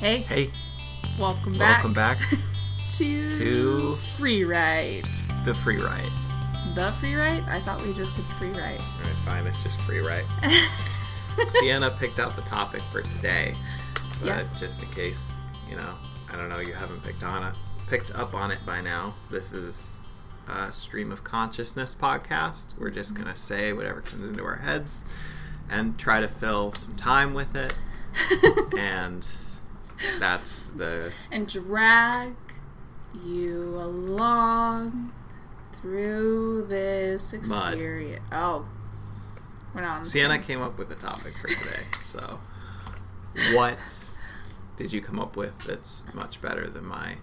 Hey, Hey, welcome back. welcome back to, to- Free Write. the free write. The Freewrite? I thought we just said Freewrite. All right, fine. It's just free write. Siena picked out the topic for today, but Yeah. just in case you know, I don't know, you haven't picked on it, picked up on it by now. This is a stream of consciousness podcast. We're just gonna say whatever comes into our heads and try to fill some time with it, and that's the and drag you along through this Mud. experience. Oh, we're not on the Siena same- came up with the topic for today. So, what did you come up with that's much better than my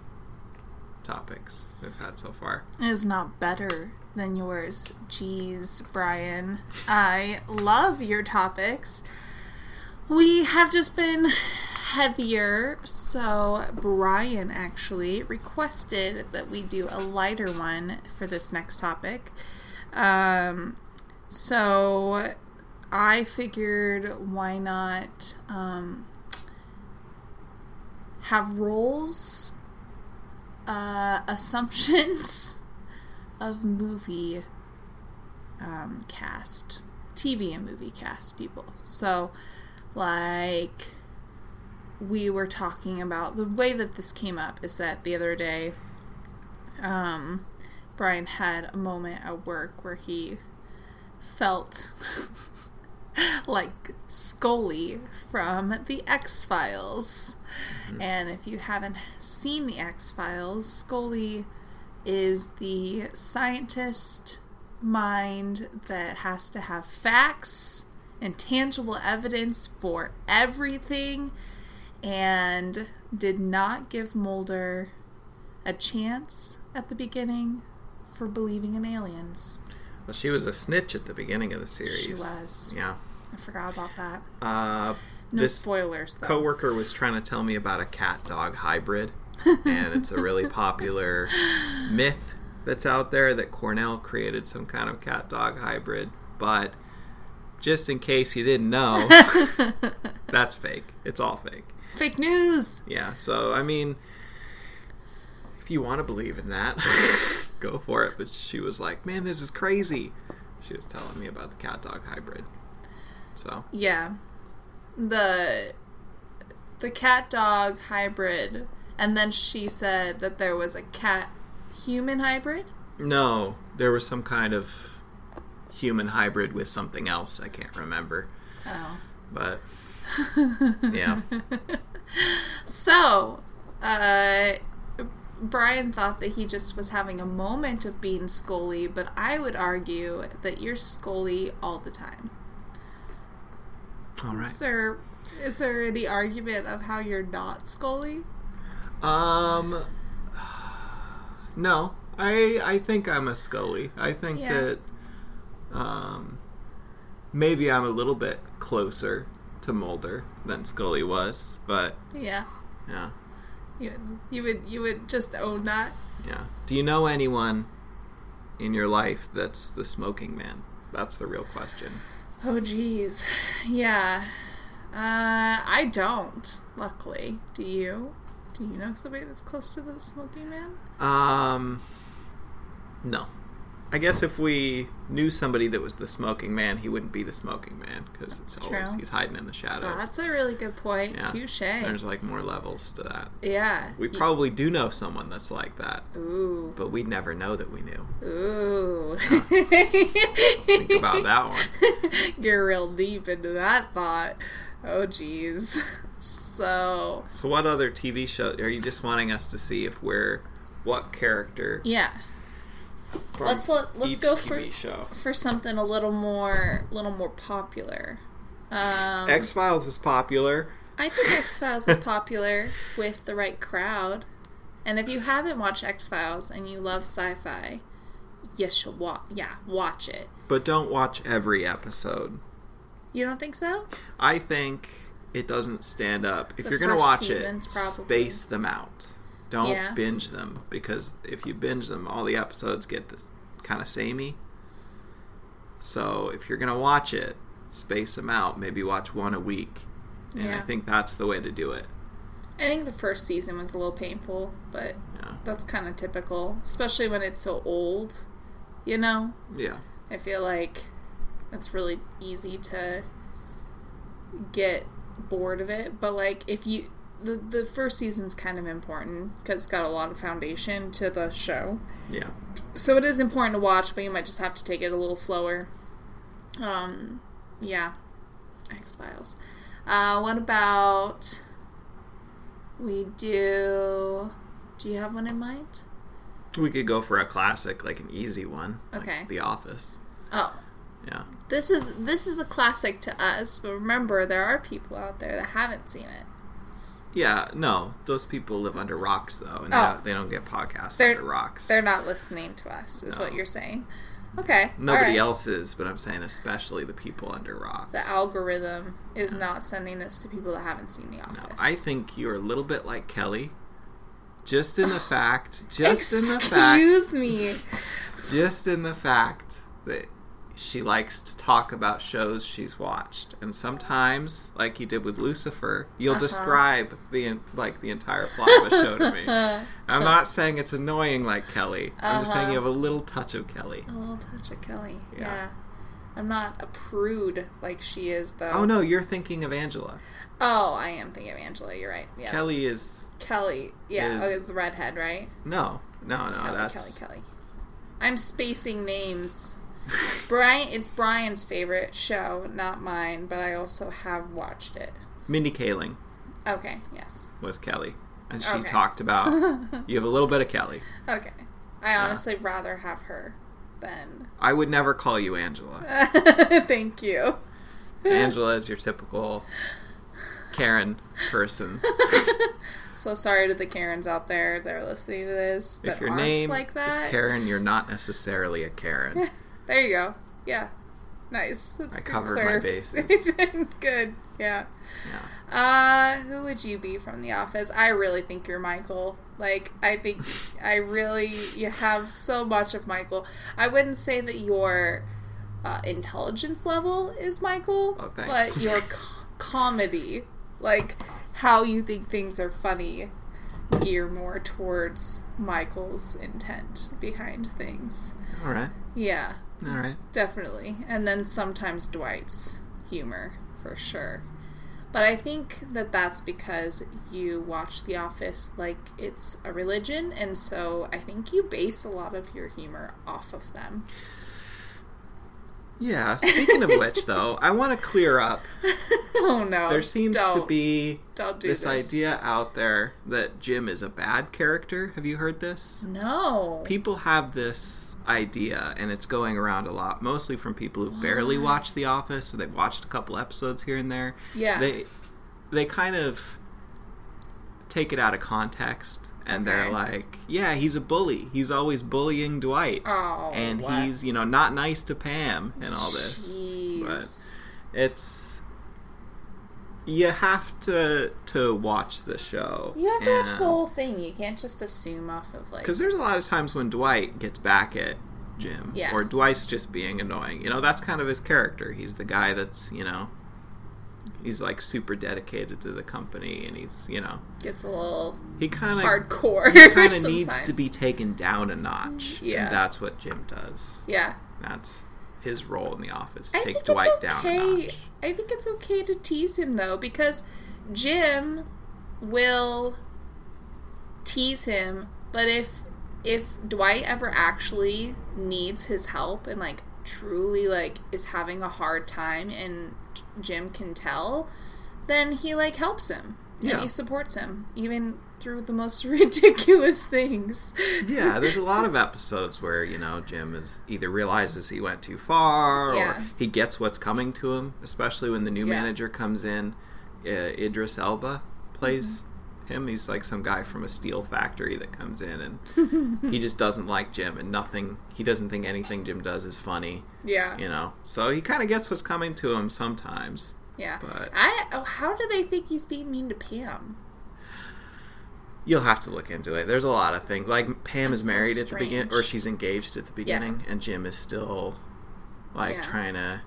topics we've had so far? is not better than yours. Jeez, Brian. I love your topics. We have just been heavier, so Brian actually requested that we do a lighter one for this next topic. Um, so I figured why not um, have roles uh, assumptions of movie um, cast, TV and movie cast people. So, like, we were talking about the way that this came up is that the other day, um, Brian had a moment at work where he felt like Scully from the X Files. And if you haven't seen the X Files, Scully is the scientist mind that has to have facts and tangible evidence for everything and did not give Mulder a chance at the beginning for believing in aliens. Well, she was a snitch at the beginning of the series. She was. Yeah. I forgot about that. Uh, No this spoilers though. coworker was trying to tell me about a cat dog hybrid, and it's a really popular myth that's out there that Cornell created some kind of cat dog hybrid. But just in case you didn't know, that's fake. It's all fake. Fake news. Yeah, so I mean, if you want to believe in that, go for it. But she was like, "Man, this is crazy." She was telling me about the cat dog hybrid. So Yeah. The the cat dog hybrid and then she said that there was a cat human hybrid. no, there was some kind of human hybrid with something else. I can't remember, Oh. but yeah, So, uh Brian thought that he just was having a moment of being Scully, but I would argue that you're Scully all the time. all right. Is there is there any argument of how you're not Scully? Um, no, I I think I'm a Scully. I think Yeah. that um, maybe I'm a little bit closer to Mulder than Scully was, but Yeah. yeah, You you would you would just own that. yeah. Do you know anyone in your life that's the smoking man? That's the real question. Oh geez. Yeah. Uh I don't, luckily. Do you? Do you know somebody that's close to the smoking man? Um, no. I guess if we knew somebody that was the smoking man, he wouldn't be the smoking man because it's That's always he's hiding in the shadows. That's a really good point. Yeah. Touche. There's like more levels to that. Yeah. We probably do know someone that's like that, Ooh. but we'd never know that we knew. Ooh. Think about that one. Get real deep into that thought. Oh geez. So So, what other TV show are you just wanting us to see if we're what character? yeah. Let's let- let's go TV for- show. For something a little more little more popular. Um X Files is popular. I think X Files is popular with the right crowd. And if you haven't watched X Files and you love sci-fi, you should watch. Yeah, watch it. But don't watch every episode. You don't think so? I think it doesn't stand up. If The you're gonna watch seasons, it, probably. space them out. Don't Yeah. binge them because if you binge them, all the episodes get this kind of samey. So if you're gonna watch it, space them out. Maybe watch one a week. And I think that's the way to do it. I think the first season was a little painful, but Yeah. that's kind of typical, especially when it's so old. You know, Yeah. I feel like it's really easy to get bored of it. But like, if you the the first season's kind of important because it's got a lot of foundation to the show, Yeah. so it is important to watch. But you might just have to take it a little slower. Um, yeah, X Files. Uh, what about we do? Do you have one in mind? We could go for a classic, like an easy one. like Okay. The Office. Oh, Yeah. This is this is a classic to us, but remember there are people out there that haven't seen it. Yeah, no, those people live under rocks though, and they, Oh. don't, they don't get podcasts They're- under rocks. They're not listening to us, is No. what you're saying. Okay. Nobody alright. else is, but I'm saying especially the people under rocks. The algorithm is not sending this to people that haven't seen The No, Office. I think you're a little bit like Kelly, just in the fact, just in the fact, Excuse me. just in the fact that she likes to talk about shows she's watched, and sometimes, like you did with Lucifer, you'll Uh-huh. describe the like the entire plot of a show to me. I'm not saying it's annoying like Kelly. I'm just saying Uh-huh. you have a little touch of Kelly. A little touch of Kelly. Yeah. Yeah. I'm not a prude like she is, though. Oh no, you're thinking of Angela. Oh, I am thinking of Angela. You're right. Yeah. Kelly is Kelly. Yeah. is- oh, it's the redhead, right? no, no, no. Kelly, that's Kelly, Kelly. I'm spacing names. Brian, it's Brian's favorite show, not mine, but I also have watched it. Mindy Kaling Okay, yes. was Kelly, and she Okay. talked about you have a little bit of Kelly. Okay. I honestly rather have her than. I would never call you Angela. Thank you. Angela is your typical Karen person. So sorry to the Karens out there that are listening to this that if your aren't name like that. is Karen, you're not necessarily a Karen. There you go. Yeah. Nice. That's I good covered my bases. good. Yeah. Yeah. Uh, who would you be from The Office? I really think you're Michael. Like, I think I really you have so much of Michael. I wouldn't say that your uh, intelligence level is Michael, Oh, but your co- comedy, like how you think things are funny, gear more towards Michael's intent behind things. All right. Yeah, All right. Definitely. And then sometimes Dwight's humor, for sure. But I think that that's because you watch The Office like it's a religion, and so I think you base a lot of your humor off of them. Yeah. Speaking of which, though, I want to clear up. oh no. There seems to be this, this. idea out there that Jim is a bad character. Have you heard this? No. People have this idea, and it's going around a lot, mostly from people who've barely watched The Office, so they've watched a couple episodes here and there. Yeah. They they kind of take it out of context, and they're like, "Yeah, he's a bully. He's always bullying Dwight, oh. and what? he's you know not nice to Pam and all this." Jeez. It's you have to to watch the show. You have to watch the whole thing. You can't just assume off of like. Because there's a lot of times when Dwight gets back at Jim, Yeah. or Dwight's just being annoying. You know, that's kind of his character. He's the guy that's you know, he's like super dedicated to the company, and he's you know, gets a little he kind of hardcore. he kind of needs to be taken down a notch. Yeah. and that's what Jim does. Yeah. That's his role in the office. I Take Dwight it's down okay. I think it's okay to tease him though, because Jim will tease him, but if if Dwight ever actually needs his help and like truly like is having a hard time and Jim can tell, then he like helps him. Yeah. And he supports him even through the most ridiculous things. Yeah, there's a lot of episodes where you know Jim is either realizes he went too far, Yeah. or he gets what's coming to him. Especially when the new Yeah. manager comes in, uh, Idris Elba plays Mm-hmm. him. He's like some guy from a steel factory that comes in, and he just doesn't like Jim, and nothing. He doesn't think anything Jim does is funny. Yeah. You know, so he kind of gets what's coming to him sometimes. Yeah. But- I oh, how do they think he's being mean to Pam? You'll have to look into it. There's a lot of things. Like Pam That's is so married at the beginning, or she's engaged at the beginning, and Jim is still like Yeah. trying to.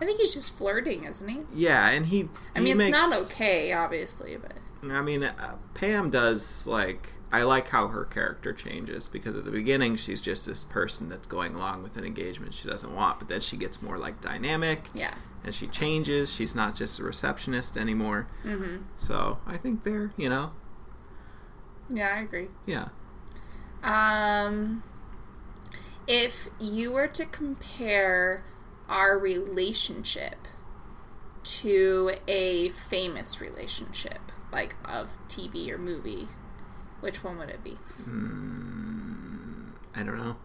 I think he's just flirting, isn't he? Yeah, and he. I he mean, makes, it's not okay, obviously, but I mean, uh, Pam does like. I like how her character changes because at the beginning she's just this person that's going along with an engagement she doesn't want, but then she gets more like dynamic Yeah. and she changes. She's not just a receptionist anymore. Mm-hmm. So I think they're, you know, Yeah, I agree. yeah. Um, if you were to compare our relationship to a famous relationship, like of TV or movie, which one would it be? Mm, I don't know.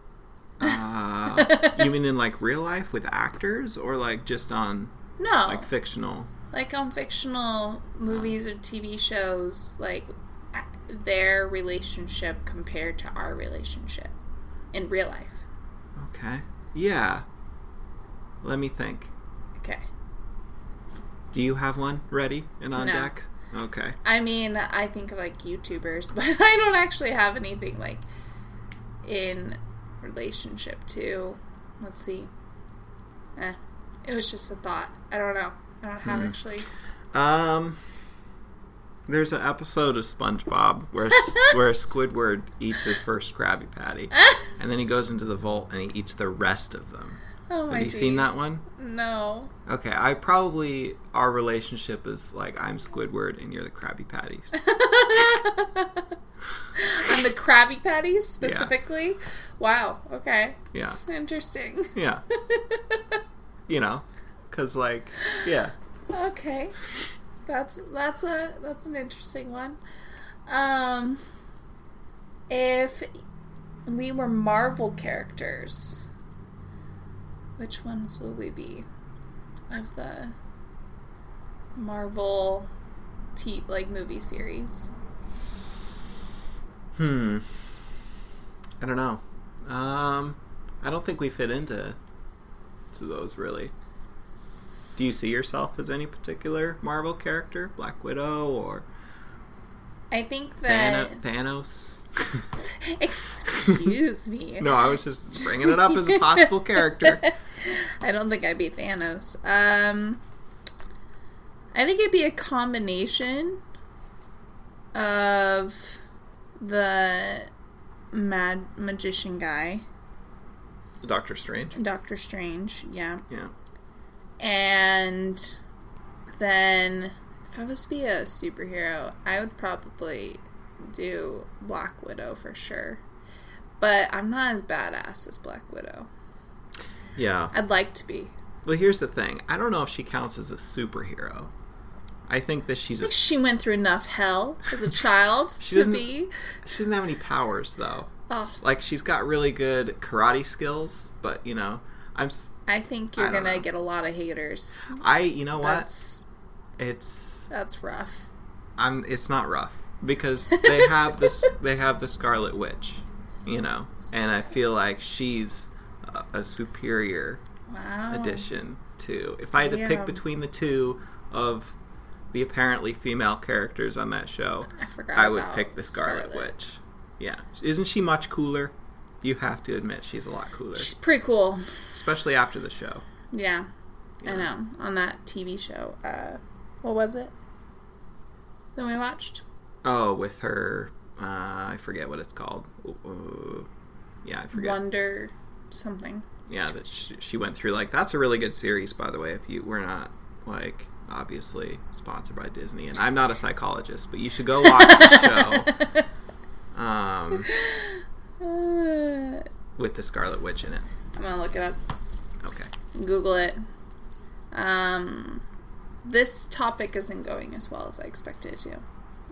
Uh, you mean in like real life with actors or like just on No, like fictional? like on fictional movies or TV shows, like their relationship compared to our relationship in real life. Okay. Yeah. Let me think. Okay. Do you have one ready and on No. deck? Okay. I mean, I think of like YouTubers, but I don't actually have anything like in relationship to. Let's see. Eh, it was just a thought. I don't know. I don't have Hmm. actually. Um, there's an episode of SpongeBob where where Squidward eats his first Krabby Patty, and then he goes into the vault and he eats the rest of them. Oh my Have you seen that one? No. Okay, I probably our relationship is like I'm Squidward and you're the Krabby Patties. On the Krabby Patties specifically? Wow. Okay. Yeah, Interesting. yeah, you know, because like, yeah, okay. That's that's a that's an interesting one. Um if we were Marvel characters, which ones will we be? Of the Marvel t like movie series. hmm, I don't know. Um, I don't think we fit into to those really. Do you see yourself as any particular Marvel character, Black Widow or I think that Thanos? excuse me. no, I was just bringing it up as a possible character. I don't think I'd be Thanos. Um, I think it'd be a combination of the mad magician guy, Doctor Strange. Doctor Strange, yeah, Yeah. And then if I was to be a superhero, I would probably do Black Widow for sure. But I'm not as badass as Black Widow. Yeah. I'd like to be. Well, here's the thing. I don't know if she counts as a superhero. I think that she's I a. think she went through enough hell as a child to be. She doesn't have any powers though. Oh, Like she's got really good karate skills, but you know, I'm. I think you're don't gonna know. get a lot of haters. I. You know what? That's It's. that's rough. I'm. It's not rough because they have this. They have the Scarlet Witch, you know, and I feel like she's a, a superior Wow. addition to. If I had to pick between the two of the apparently female characters on that show, I forgot. I would pick the Scarlet, Scarlet. Witch. Yeah, isn't she much cooler? You have to admit she's a lot cooler, She's pretty cool. especially after the show. Yeah, I know. On that TV show, uh, what was it? That we watched. Oh, with her, uh, I forget what it's called. Uh, yeah, I forget. Wonder something. Yeah, that she, she went through. Like that's a really good series, by the way. If you we're not like obviously sponsored by Disney, and I'm not a psychologist, but you should go watch the show. Um, with the Scarlet Witch in it. I'm gonna look it up. Okay. Google it. Um, this topic isn't going as well as I expected it to.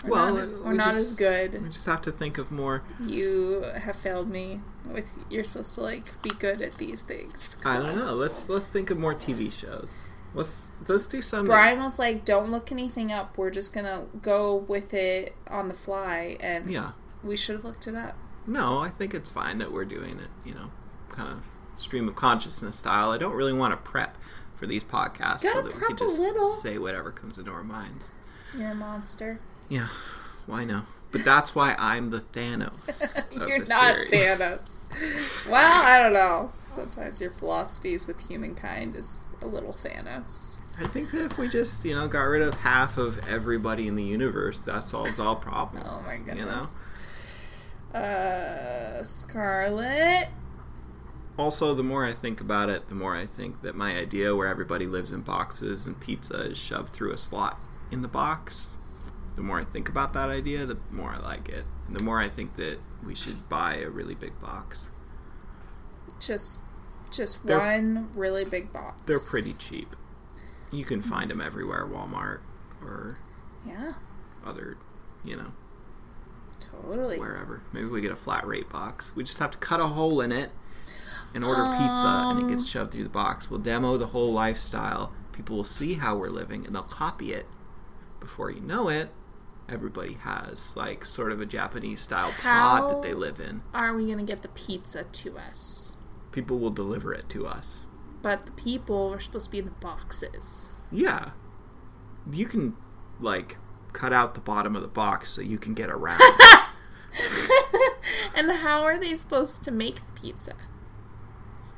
We're Well, not as, we're we not just- as good. We just have to think of more. You have failed me with. You're supposed to like be good at these things. I don't know. Let's let's think of more TV shows. Let's let's do some. Brian was like, "Don't look anything up. We're just gonna go with it on the fly," and Yeah. we should have looked it up. No, I think it's fine that we're doing it. You know, kind of stream of consciousness style. I don't really want to prep for these podcasts so Gotta that we prep can a just little. say whatever comes into our minds. You're a monster. Yeah, why no? But that's why I'm the Thanos. You're the not series. Thanos. well, I don't know. Sometimes your philosophies with humankind is a little Thanos. I think that if we just, you know, got rid of half of everybody in the universe, that solves all problems. Oh my You know? Uh, Scarlet. Also, the more I think about it, the more I think that my idea where everybody lives in boxes and pizza is shoved through a slot in the box, the more I think about that idea, the more I like it. And the more I think that we should buy a really big box. Just, just They're- one really big box. They're pretty cheap. You can find them everywhere, Walmart or Yeah, other, you know, totally. wherever. Maybe we get a flat rate box. We just have to cut a hole in it and order pizza, and it gets Um. shoved through the box. We'll demo the whole lifestyle. People will see how we're living, and they'll copy it. Before you know it, everybody has like sort of a Japanese style pod that they live in. Are we gonna get the pizza to us? People will deliver it to us. But the people are supposed to be in the boxes. Yeah, you can like cut out the bottom of the box so you can get around. and how are they supposed to make the pizza?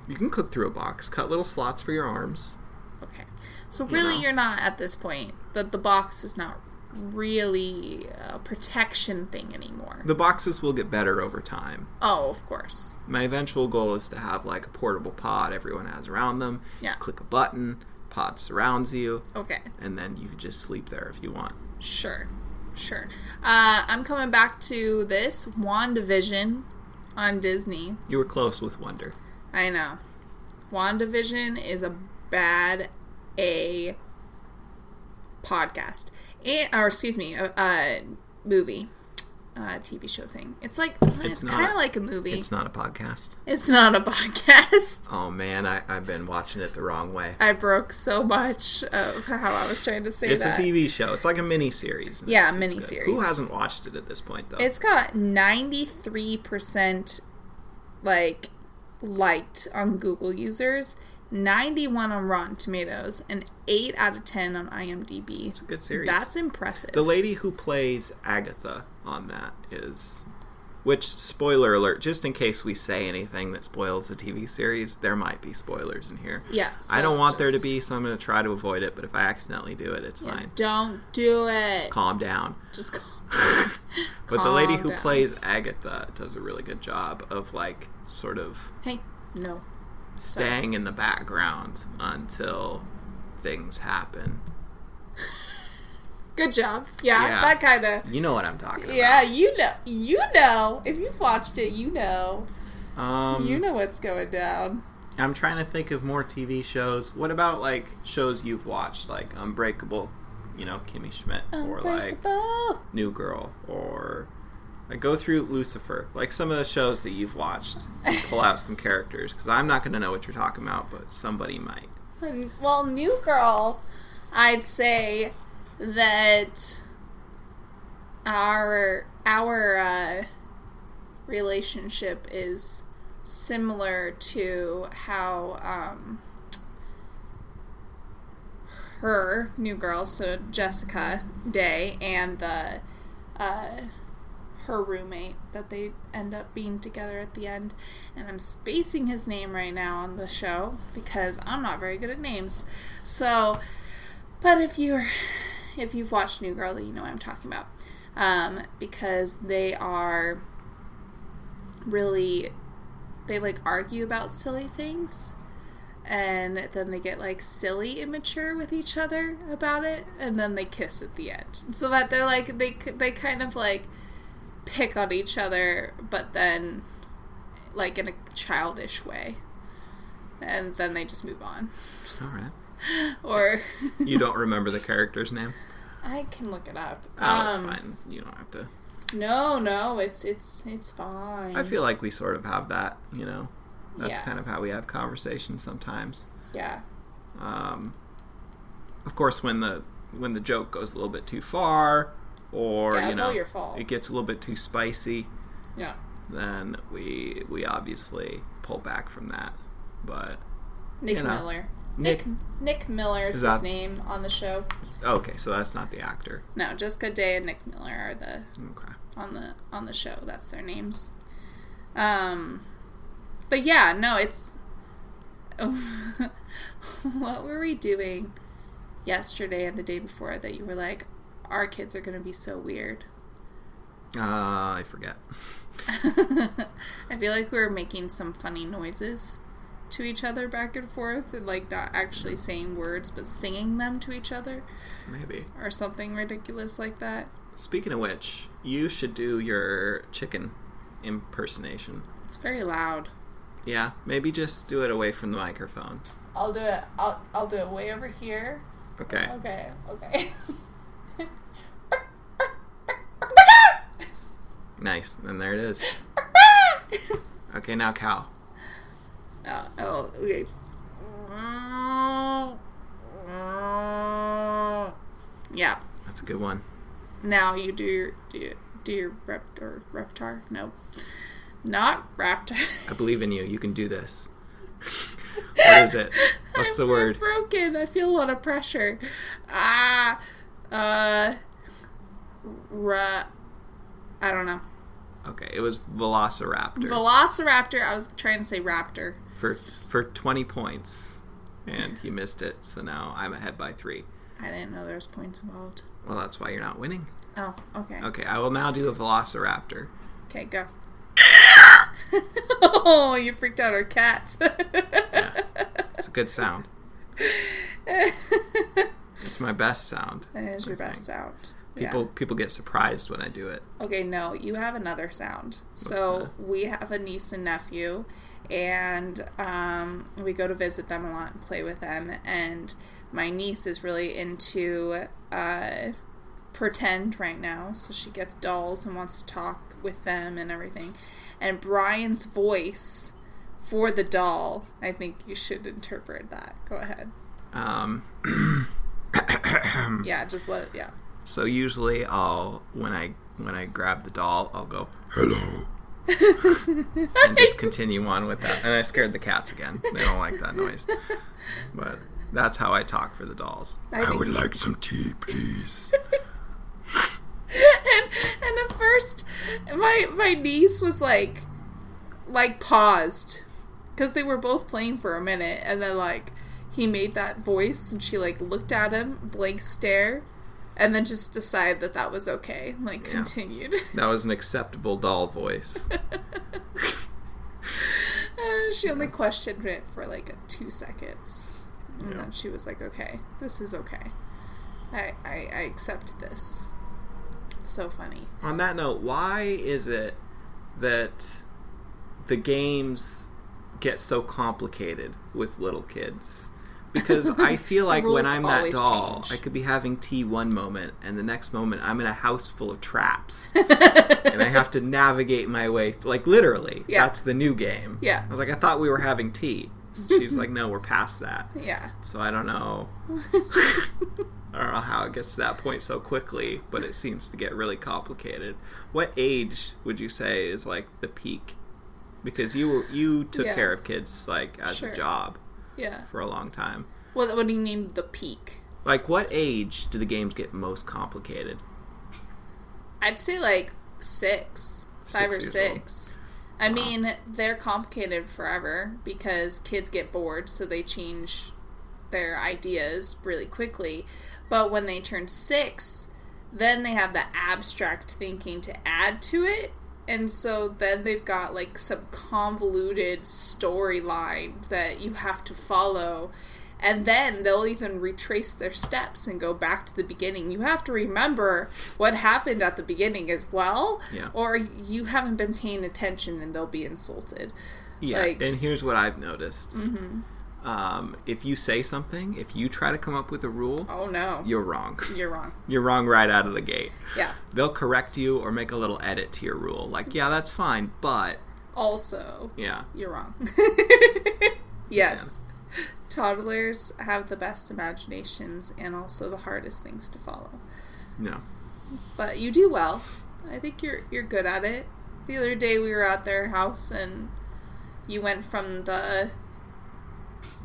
you can cook through a box. Cut little slots for your arms. Okay. So really know. you're not at this point that the box is not really a protection thing anymore. The boxes will get better over time. Oh, of course. My eventual goal is to have like a portable pod everyone has around them. Yeah. Click a button, pod surrounds you, Okay. and then you can just sleep there if you want. Sure. Sure. Uh, I'm coming back to this WandaVision on Disney. You were close with Wonder. I know. WandaVision is a bad A podcast. And, or excuse me, a, a movie. Uh, TV show thing. It's like it's, not. kind of like a movie. It's not a podcast. It's not a podcast. Oh man, I, I've been watching it the wrong way. I broke so much of how I was trying to say It's that. a TV show. It's like a mini series. Yeah, It's- it's good. Who hasn't watched it at this point though? It's got 93% like liked on Google users, 91 on Rotten Tomatoes, and 8 out of 10 on IMDb. It's a good series. That's impressive. the lady who plays Agatha on that is which spoiler alert just in case we say anything that spoils the TV series there might be spoilers in here. yeah. I don't want there to be so I'm going to try to avoid it but if I accidentally do it it's yeah, fine. Don't do it. Calm down. Just calm down. But the lady who down. plays Agatha does a really good job of like sort of Hey, no. Staying in the background until things happen. Good job. Yeah, Yeah. that kind of. You know what I'm talking about. Yeah, you know. You know. If you've watched it, you know. Um, You know what's going down. I'm trying to think of more TV shows. What about like shows you've watched, like Unbreakable, you know, Kimmy Schmidt, or like Unbreakable. New Girl, or like go through Lucifer, like some of the shows that you've watched. and Pull out some characters because I'm not going to know what you're talking about, but somebody might. Well, New Girl, I'd say that our our uh, relationship is similar to how um, her New Girl, so Jessica Day, and the uh, her roommate that they end up being together at the end. And I'm spacing his name right now on the show because I'm not very good at names. So, but if you're if you've watched New Girl, you know what I'm talking about. Um, because they are really they like argue about silly things and then they get like silly immature with each other about it and then they kiss at the end so that they're like they they kind of like pick on each other but then like in a childish way and then they just move on All right. or You don't remember the character's name? I can look it up. Oh, it's Um, fine. You don't have to. No, no, it's it's it's fine. I feel like we sort of have that, you know. That's Yeah. kind of how we have conversations sometimes. yeah. Um, of course, when the when the joke goes a little bit too far, or Yeah, you know, your fault. it gets a little bit too spicy, Yeah. then we we obviously pull back from that. But Nick You know. Miller. Nick- Nick Miller is Is his name on the show. okay, so that's not the actor. No, Jessica Day and Nick Miller are the Okay. on the on the show. That's their names. Um, but yeah, no, it's. what were we doing? yesterday and the day before that you were like, our kids are going to be so weird. Uh, I forget. I feel like we were making some funny noises to each other back and forth, and like not actually saying words, but singing them to each other, Maybe. or something ridiculous like that. Speaking of which, you should do your chicken impersonation. It's very loud. Yeah, maybe just do it away from the microphone. I'll do it. I'll I'll do it way over here. Okay. Okay. Okay. Nice. And there it is. Okay, now cow. oh, oh, okay. Yeah. That's a good one. Now you do your do your, do your or reptar. No, not raptor. I believe in you. You can do this. what is it? What's I'm, the word? I'm broken. I feel a lot of pressure. Ah, uh, ra. I don't know. Okay, it was Velociraptor Velociraptor. I was trying to say raptor. for for 20 points. And you missed it, so now I'm ahead by 3. I didn't know there was points involved. Well, that's why you're not winning. Oh, okay. Okay, I will now do a Velociraptor. Okay, go. oh, you freaked out our cats. It's a good sound. It's my best sound. That is your best sound. People Yeah. people get surprised when I do it. Okay, no, you have another sound. so that? we have a niece and nephew, and um, we go to visit them a lot and play with them. And my niece is really into uh, pretend right now, so she gets dolls and wants to talk with them and everything. And Brian's voice for the doll, I think you should interpret that. Go ahead. Um, Yeah, just let yeah. So usually I'll when I when I grab the doll, I'll go hello and just continue on with that. And I scared the cats again. They don't like that noise. But that's how I talk for the dolls. I would like some tea, please. and, and at first my my niece was like like paused because they were both playing for a minute and then like he made that voice and she like looked at him blank stare and then just decide that that was okay like Yeah. continued That was an acceptable doll voice. Uh, she only questioned it for like two seconds and Yeah. then she was like okay this is okay I, I i accept this it's so funny On that note, why is it that the games get so complicated with little kids? Because I feel like when I'm that doll, change. I could be having tea one moment, and the next moment I'm in a house full of traps, and I have to navigate my way. Like literally, Yeah. that's the new game. Yeah. I was like, I thought we were having tea. She's like, No, we're past that. yeah So I don't know. I don't know how it gets to that point so quickly, but it seems to get really complicated. What age would you say is like the peak? Because you were you took Yeah. care of kids like as Sure. a job yeah for a long time. what, what do you mean the peak Like what age do the games get most complicated? I'd say like six, five or years six. I mean, they're complicated forever because kids get bored, so they change their ideas really quickly. But when they turn six, then they have the abstract thinking to add to it. And so then they've got like some convoluted storyline that you have to follow. And then they'll even retrace their steps and go back to the beginning. You have to remember what happened at the beginning as well, Yeah. or you haven't been paying attention and they'll be insulted. Yeah, Like- and here's what I've noticed. Mm-hmm. Um, if you say something, if you try to come up with a rule, Oh no, you're wrong. you're wrong. You're wrong right out of the gate. Yeah. They'll correct you or make a little edit to your rule. Like, yeah, that's fine, but Also, yeah. you're wrong. yes. Toddlers have the best imaginations and also the hardest things to follow. No. But you do well. I think you're you're good at it. The other day we were at their house and you went from the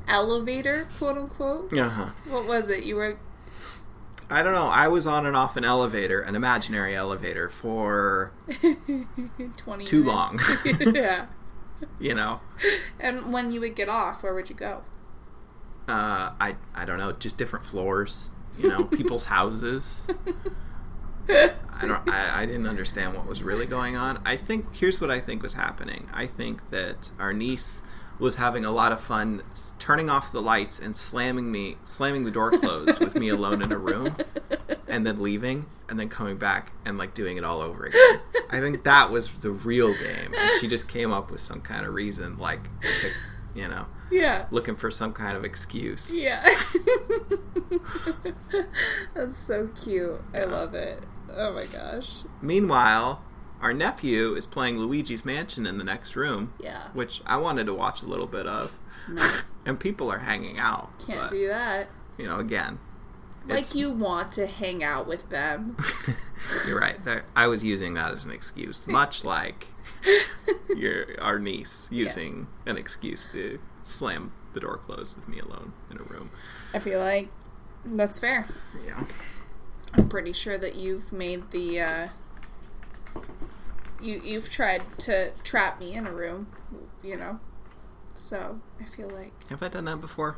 elevator, quote unquote. Uh-huh. What was it? You were I don't know. I was on and off an elevator, an imaginary elevator, for, 20 Too minutes. yeah. you know, And when you would get off, where would you go? Uh, I I don't know, just different floors. You know, people's houses. I don't. I, I didn't understand what was really going on. I think here's what I think was happening. I think that our niece was having a lot of fun turning off the lights and slamming me, slamming the door closed with me alone in a room, and then leaving, and then coming back and like doing it all over again. I think that was the real game, and she just came up with some kind of reason, like, you know, Yeah. looking for some kind of excuse. Yeah. That's so cute. I love it. Oh my gosh. Meanwhile, our nephew is playing Luigi's Mansion in the next room. Yeah. which I wanted to watch a little bit of. No, And people are hanging out. can't but, do that. You know, again. Like you want to hang out with them. You're right. I was using that as an excuse, much like your our niece using an excuse to slam the door closed with me alone in a room. I feel like that's fair. Yeah. I'm pretty sure that you've made the uh you you've tried to trap me in a room, you know. So, I feel like Have I done that before?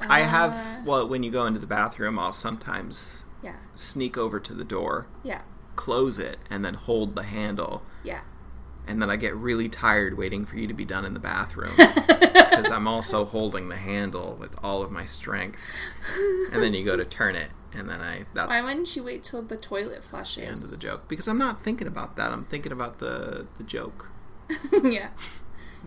I Uh, have. Well, when you go into the bathroom, I'll sometimes Yeah. sneak over to the door, Yeah. close it, and then hold the handle. Yeah. And then I get really tired waiting for you to be done in the bathroom. because I'm also holding the handle with all of my strength. And then you go to turn it, and then I that's Why wouldn't you wait till the toilet the end of the joke. Because I'm not thinking about that. I'm thinking about the the joke. yeah.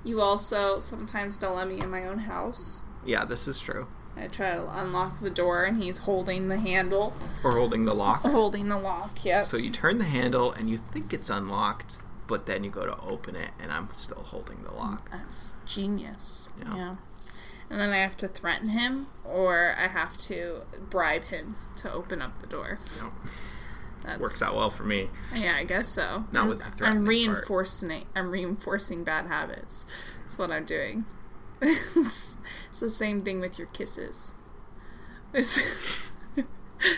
You also sometimes don't let me in my own house. Yeah, this is true. I try to unlock the door and he's holding the handle, Or holding the lock. holding the lock. Yep. So you turn the handle, and you think it's unlocked, but then you go to open it, and I'm still holding the lock. That's genius. Yeah. Yeah. And then I have to threaten him or I have to bribe him to open up the door. That's, works out well for me. Yeah, I guess so. Not I'm- with the I'm part. reinforcing I'm reinforcing bad habits. That's what I'm doing. it's, it's the same thing with your kisses.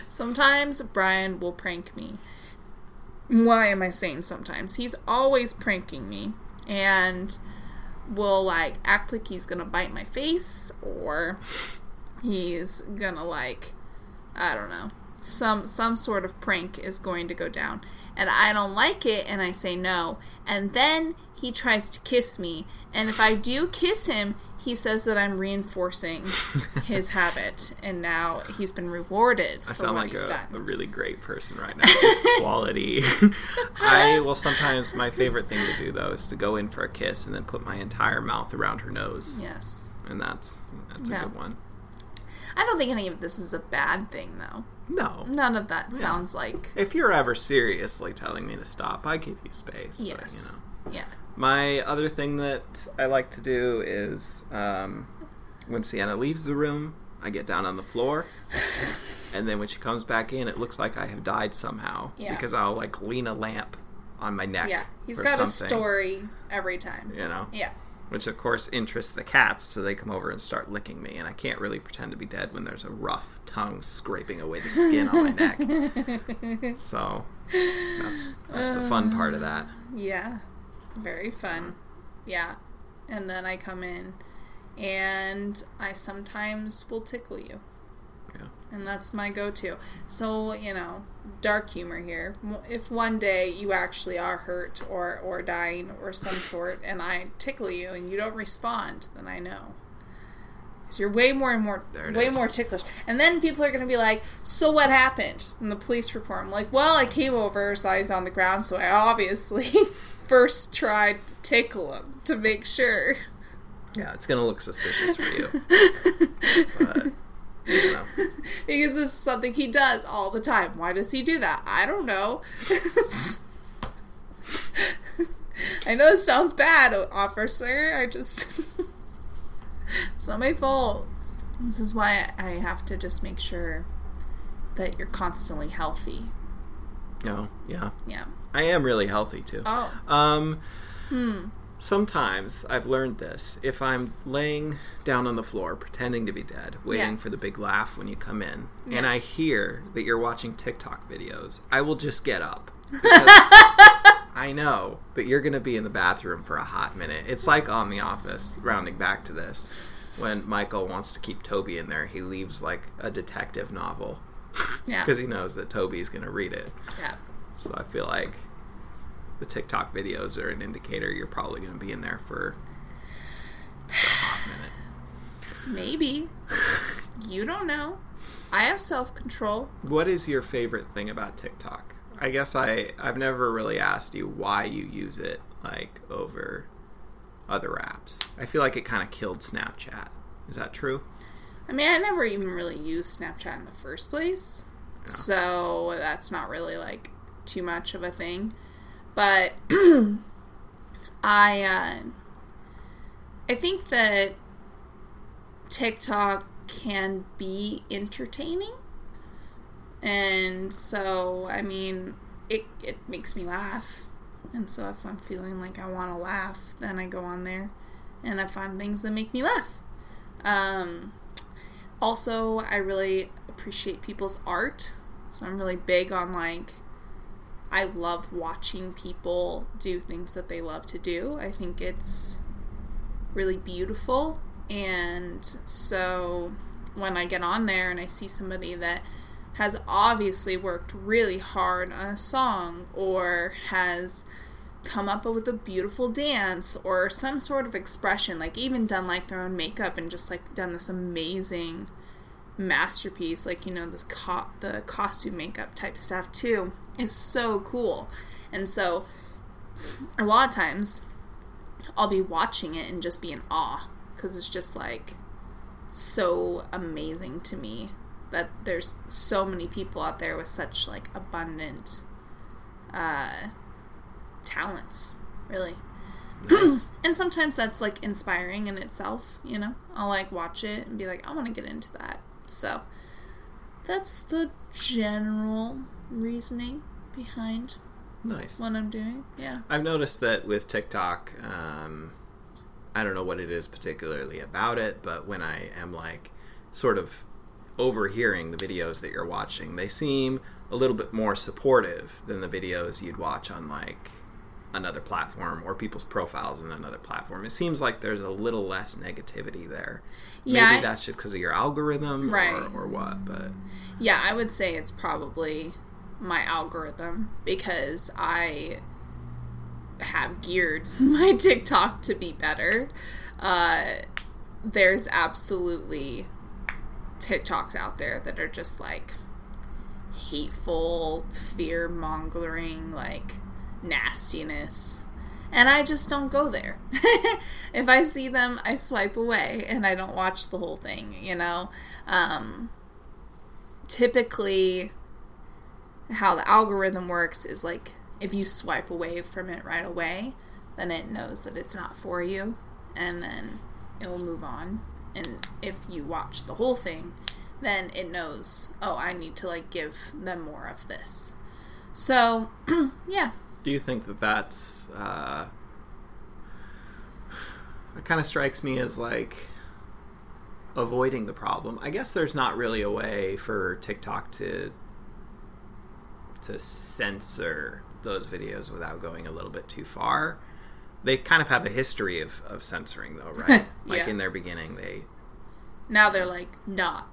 Sometimes Brian will prank me. Why am I saying sometimes? He's always pranking me and will like act like he's gonna bite my face or he's gonna like I don't know. Some some sort of prank is going to go down. And I don't like it and I say no. And then he tries to kiss me. And if I do kiss him, he says that I'm reinforcing his habit. And now he's been rewarded for I sound like a, a really great person right now. Quality. I will sometimes. My favorite thing to do though is to go in for a kiss and then put my entire mouth around her nose, yes. and that's that's a good one. I don't think any of this is a bad thing though. No, None of that sounds like if you're ever seriously telling me to stop, I give you space. but, yes. you know. Yeah. My other thing that I like to do is um, when Siena leaves the room, I get down on the floor. And then when she comes back in, it looks like I have died somehow. Yeah. Because I'll like lean a lamp on my neck. Yeah. he's got a story every time. You know? Yeah. Which of course interests the cats, so they come over and start licking me. And I can't really pretend to be dead when there's a rough tongue scraping away the skin on my neck. So that's, that's the fun part of that. Yeah. Very fun. Yeah. And then I come in and I sometimes will tickle you. Yeah. And that's my go to. So, you know, dark humor here. If one day you actually are hurt or, or dying or some sort and I tickle you and you don't respond, then I know. Because you're way more and more, way is. more ticklish. And then people are going to be like, so what happened? In the police report, I'm like, well, I came over, saw he's on the ground, so I obviously first tried to tickle him to make sure. Yeah, it's gonna look suspicious for you. but you know. because this is something he does all the time. Why does he do that? I don't know. I know it sounds bad, officer. I just. it's not my fault. This is why I have to just make sure that you're constantly healthy. No, yeah. Yeah. I am really healthy too. Oh. Um Hmm. sometimes I've learned this. If I'm laying down on the floor pretending to be dead, waiting Yeah. for the big laugh when you come in, and I hear that you're watching TikTok videos, I will just get up. Because I know that you're going to be in the bathroom for a hot minute. It's like on The Office, rounding back to this. when Michael wants to keep Toby in there, he leaves like a detective novel Yeah. because he knows that Toby's going to read it. Yeah. So I feel like the TikTok videos are an indicator you're probably going to be in there for a hot minute. Maybe. You don't know. I have self control. What is your favorite thing about TikTok? I guess I I've never really asked you why you use it like over other apps. I feel like it kind of killed Snapchat. Is that true? I mean, I never even really used Snapchat in the first place. So that's not really like too much of a thing. But I uh, I think that TikTok can be entertaining. And so, I mean, it it makes me laugh. And so if I'm feeling like I want to laugh, then I go on there and I find things that make me laugh. Um, also, I really appreciate people's art. So I'm really big on like I love watching people do things that they love to do. I think it's really beautiful. And so when I get on there and I see somebody that has obviously worked really hard on a song or has come up with a beautiful dance or some sort of expression, like even done like their own makeup and just like done this amazing masterpiece, like you know the co- the costume makeup type stuff too, is so cool. And so a lot of times I'll be watching it and just be in awe because it's just like so amazing to me that there's so many people out there with such like abundant uh, talents, really. Nice. And sometimes that's like inspiring in itself, you know. I'll like watch it and be like, I want to get into that. So that's the general reasoning behind nice. what I'm doing. Yeah. I've noticed that with TikTok, um, I don't know what it is particularly about it, but when I am like sort of overhearing the videos that you're watching, they seem a little bit more supportive than the videos you'd watch on like another platform or people's profiles in another platform. It seems like there's a little less negativity there. Yeah, Maybe I- that's just because of your algorithm Right. or, or what, but Yeah, I would say it's probably my algorithm because I have geared my TikTok to be better. Uh, there's absolutely TikToks out there that are just like hateful, fear mongering, like nastiness. And I just don't go there. if I see them, I swipe away and I don't watch the whole thing, you know? Um, typically how the algorithm works is like if you swipe away from it right away, then it knows that it's not for you and then it will move on. And if you watch the whole thing, then it knows, oh, I need to like give them more of this. So, yeah. Do you think that that's uh, it kind of strikes me as like avoiding the problem? I guess there's not really a way for TikTok to to censor those videos without going a little bit too far. They kind of have a history of, of censoring though, right? Like Yeah. in their beginning they Now they're like not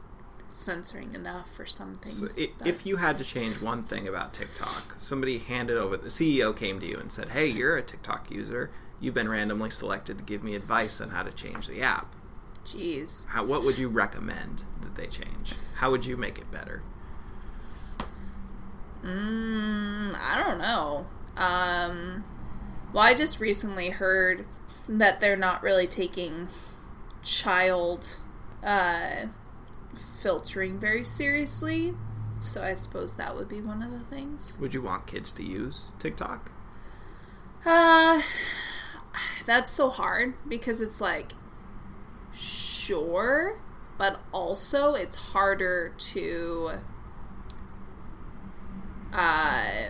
censoring enough for some things. So i but- if you had to change one thing about TikTok, somebody handed over the CEO came to you and said, "Hey, you're a TikTok user. You've been randomly selected to give me advice on how to change the app. Jeez. How what would you recommend that they change? How would you make it better?" Mm, I don't know. Um, well, I just recently heard that they're not really taking child uh, filtering very seriously. So I suppose that would be one of the things. Would you want kids to use TikTok? Uh, that's so hard because it's like, sure, but also it's harder to, uh,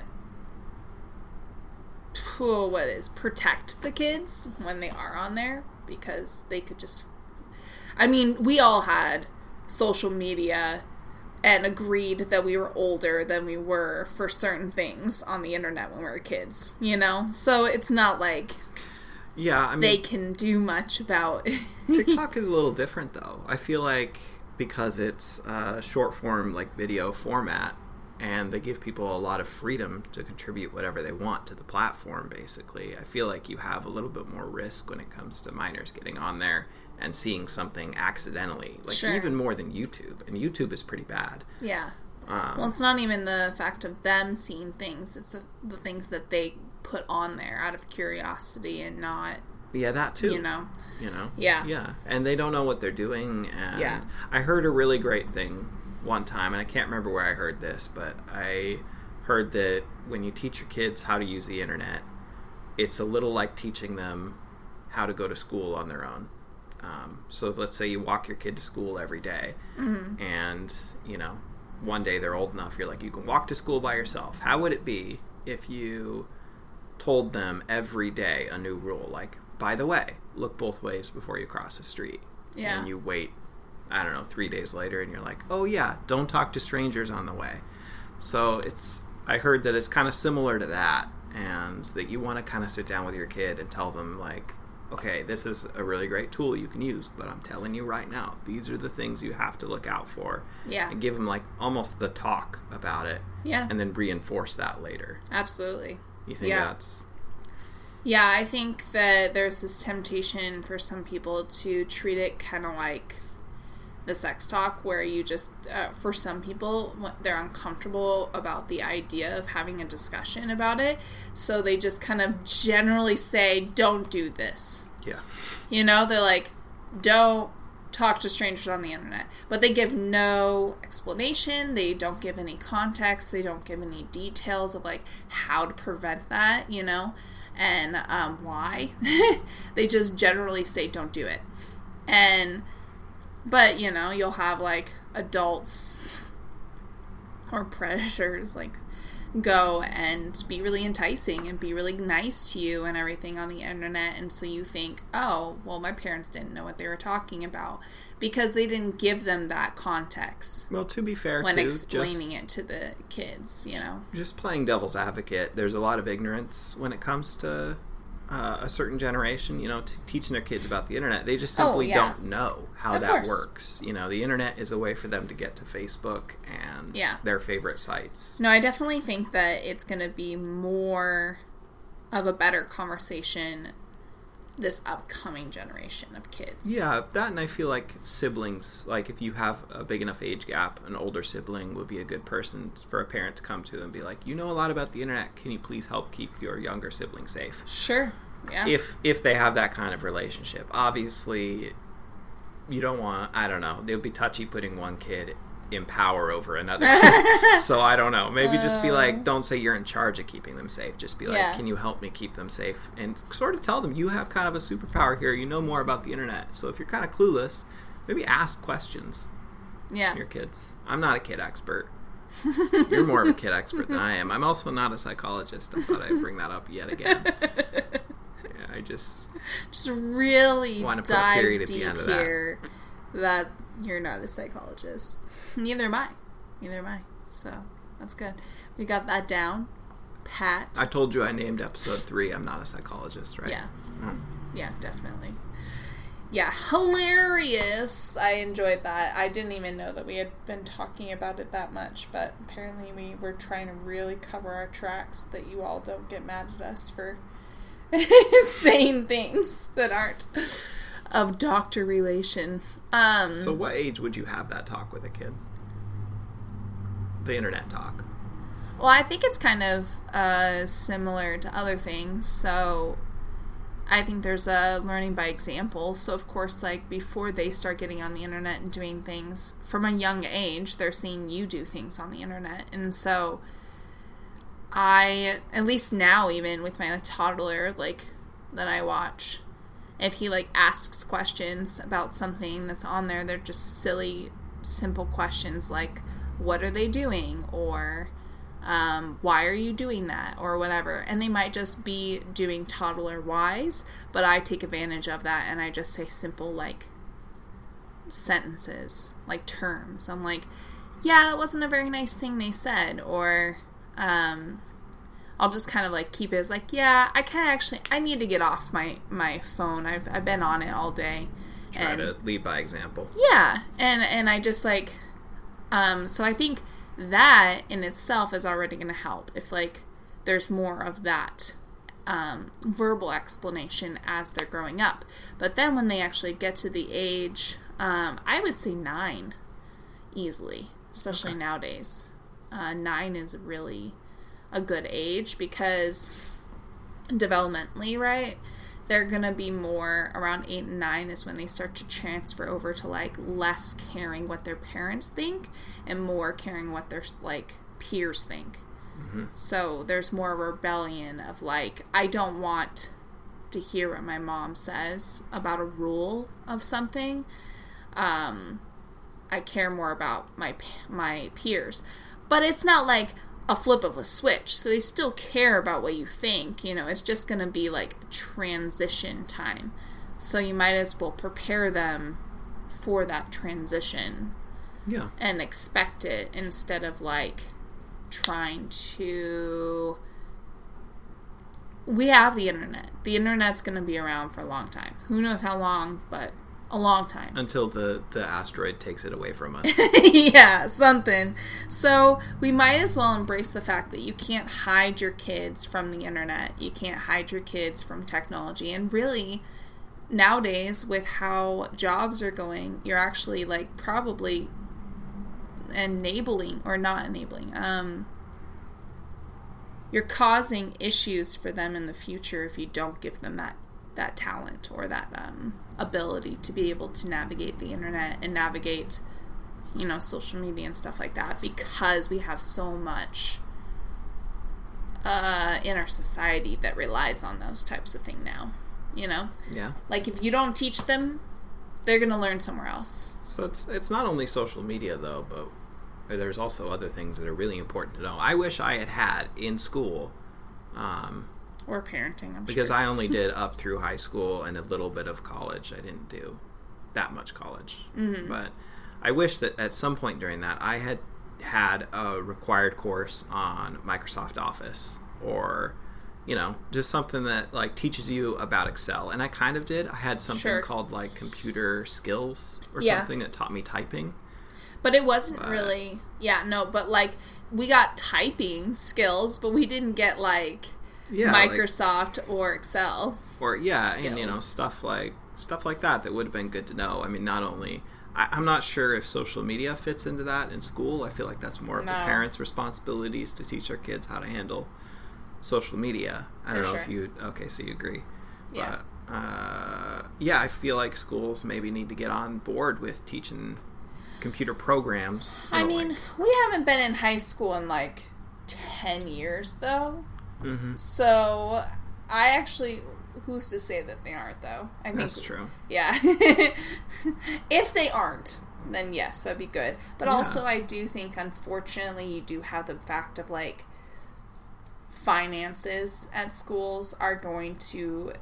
phew, what is protect the kids when they are on there because they could just. I mean, we all had social media and agreed that we were older than we were for certain things on the internet when we were kids, you know? So it's not like Yeah, I mean, they can do much about. TikTok is a little different though. I feel like because it's a short form like video format and they give people a lot of freedom to contribute whatever they want to the platform basically. I feel like you have a little bit more risk when it comes to minors getting on there and seeing something accidentally. Like Sure. even more than YouTube. And YouTube is pretty bad. yeah. Um, Well, it's not even the fact of them seeing things; it's the, the things that they put on there out of curiosity and not, yeah, that too. you know. you know Yeah. yeah and they don't know what they're doing and Yeah. i heard a really great thing one time and i can't remember where i heard this but i heard that when you teach your kids how to use the internet it's a little like teaching them how to go to school on their own. Um, so let's say you walk your kid to school every day, and you know one day they're old enough you're like you can walk to school by yourself. How would it be if you told them every day a new rule like by the way look both ways before you cross the street Yeah. and you wait i don't know three days later and you're like oh yeah don't talk to strangers on the way so it's i heard that it's kind of similar to that and that you want to kind of sit down with your kid and tell them like okay this is a really great tool you can use but i'm telling you right now these are the things you have to look out for Yeah. and give them like almost the talk about it Yeah. and then reinforce that later Absolutely. you think Yeah. that's Yeah, I think that there's this temptation for some people to treat it kind of like the sex talk, where you just, uh, for some people, they're uncomfortable about the idea of having a discussion about it. So they just kind of generally say, don't do this. yeah You know, they're like, don't talk to strangers on the internet. But they give no explanation. They don't give any context. They don't give any details of like how to prevent that, you know, and um, why. they just generally say, don't do it. And, but, you know, you'll have like adults or predators like go and be really enticing and be really nice to you and everything on the internet. And so you think oh well my parents didn't know what they were talking about because they didn't give them that context well to be fair when too, explaining just, it to the kids you know? Just playing devil's advocate there's a lot of ignorance when it comes to uh, a certain generation you know t- teaching their kids about the internet they just Oh, simply yeah. don't know how Of that course. works you know the internet is a way for them to get to facebook and Yeah. their favorite sites no i definitely think that it's going to be more of a better conversation this upcoming generation of kids Yeah, that and I feel like siblings, like if you have a big enough age gap, an older sibling would be a good person for a parent to come to and be like, "You know a lot about the internet. Can you please help keep your younger sibling safe?" sure yeah If if they have that kind of relationship. Obviously, you don't want, I don't know, it would be touchy putting one kid in power over another. so I don't know. Maybe just be like, uh. don't say you're in charge of keeping them safe. Just be like, Yeah. can you help me keep them safe? And sort of tell them you have kind of a superpower here. You know more about the internet. So if you're kind of clueless, maybe ask questions yeah your kids. I'm not a kid expert. You're more of a kid expert than I am. I'm also not a psychologist. I thought I'd bring that up yet again. Yeah, I just just really put a dive period at the deep end of that. here that. You're not a psychologist. Neither am I. Neither am I. So that's good. We got that down. Pat. I told you I named episode three. I'm not a psychologist, right? Yeah. Mm. Yeah, definitely. Yeah, hilarious. I enjoyed that. I didn't even know that we had been talking about it that much, but apparently we were trying to really cover our tracks that you all don't get mad at us for saying things that aren't of doctor relation. Um So, what age would you have that talk with a kid? The internet talk. Well, I think it's kind of uh, similar to other things. So I think there's a learning by example. So, of course, like before they start getting on the internet and doing things from a young age, they're seeing you do things on the internet. And so I, at least now, even with my toddler, like that I watch, if he like asks questions about something that's on there, they're just silly, simple questions like, what are they doing? Or, um, why are you doing that? Or whatever. And they might just be doing toddler wise, but I take advantage of that and I just say simple, like, sentences, like terms. I'm like, yeah, that wasn't a very nice thing they said. Or, um, I'll just kind of like keep it as like, yeah, I kind of actually I need to get off my my phone. I've I've been on it all day. Try and to lead by example. yeah, and and I just like um so I think that in itself is already going to help if like there's more of that um, verbal explanation as they're growing up. But then when they actually get to the age, um, I would say nine easily, especially Okay. nowadays. Uh, nine is really a good age because developmentally, right? They're gonna be more around eight and nine is when they start to transfer over to like less caring what their parents think and more caring what their like peers think. So there's more rebellion of like I don't want to hear what my mom says about a rule of something. Um, I care more about my my peers, but it's not like a flip of a switch. So they still care about what you think. You know, it's just going to be like transition time. So you might as well prepare them for that transition Yeah. and expect it instead of like trying to we have the internet the internet's going to be around for a long time who knows how long but a long time. Until the the asteroid takes it away from us. yeah something. So we might as well embrace the fact that you can't hide your kids from the internet. You can't hide your kids from technology. And really nowadays with how jobs are going you're actually like probably enabling or not enabling um you're causing issues for them in the future if you don't give them that that talent or that um, ability to be able to navigate the internet and navigate you know social media and stuff like that because we have so much uh, in our society that relies on those types of thing now you know yeah. like if you don't teach them they're gonna learn somewhere else So it's it's not only social media though, but there's also other things that are really important to know. I wish I had had in school, um, or parenting i'm because sure I only did up through high school and a little bit of college. I didn't do that much college, Mm-hmm. but I wish that at some point during that I had had a required course on Microsoft Office or you know just something that like teaches you about Excel. And I kind of did. I had something Sure. called like computer skills or Yeah. something that taught me typing. But it wasn't But- really, yeah, no, but like we got typing skills, but we didn't get like Yeah, like- Microsoft or Excel. or yeah, and you know stuff like stuff like that that would have been good to know. I mean, not only I, I'm not sure if social media fits into that in school. I feel like that's more of the parents' responsibilities to teach their kids how to handle social media. I For don't know sure. if you okay, so you agree. Yeah. But, uh, yeah, I feel like schools maybe need to get on board with teaching computer programs. I mean, like- we haven't been in high school in like 10 years though. Mhm. So I actually, who's to say that they aren't though? I think, that's true. Yeah. if they aren't, then yes, that'd be good. But Yeah. also, I do think, unfortunately, you do have the fact of like finances at schools are going to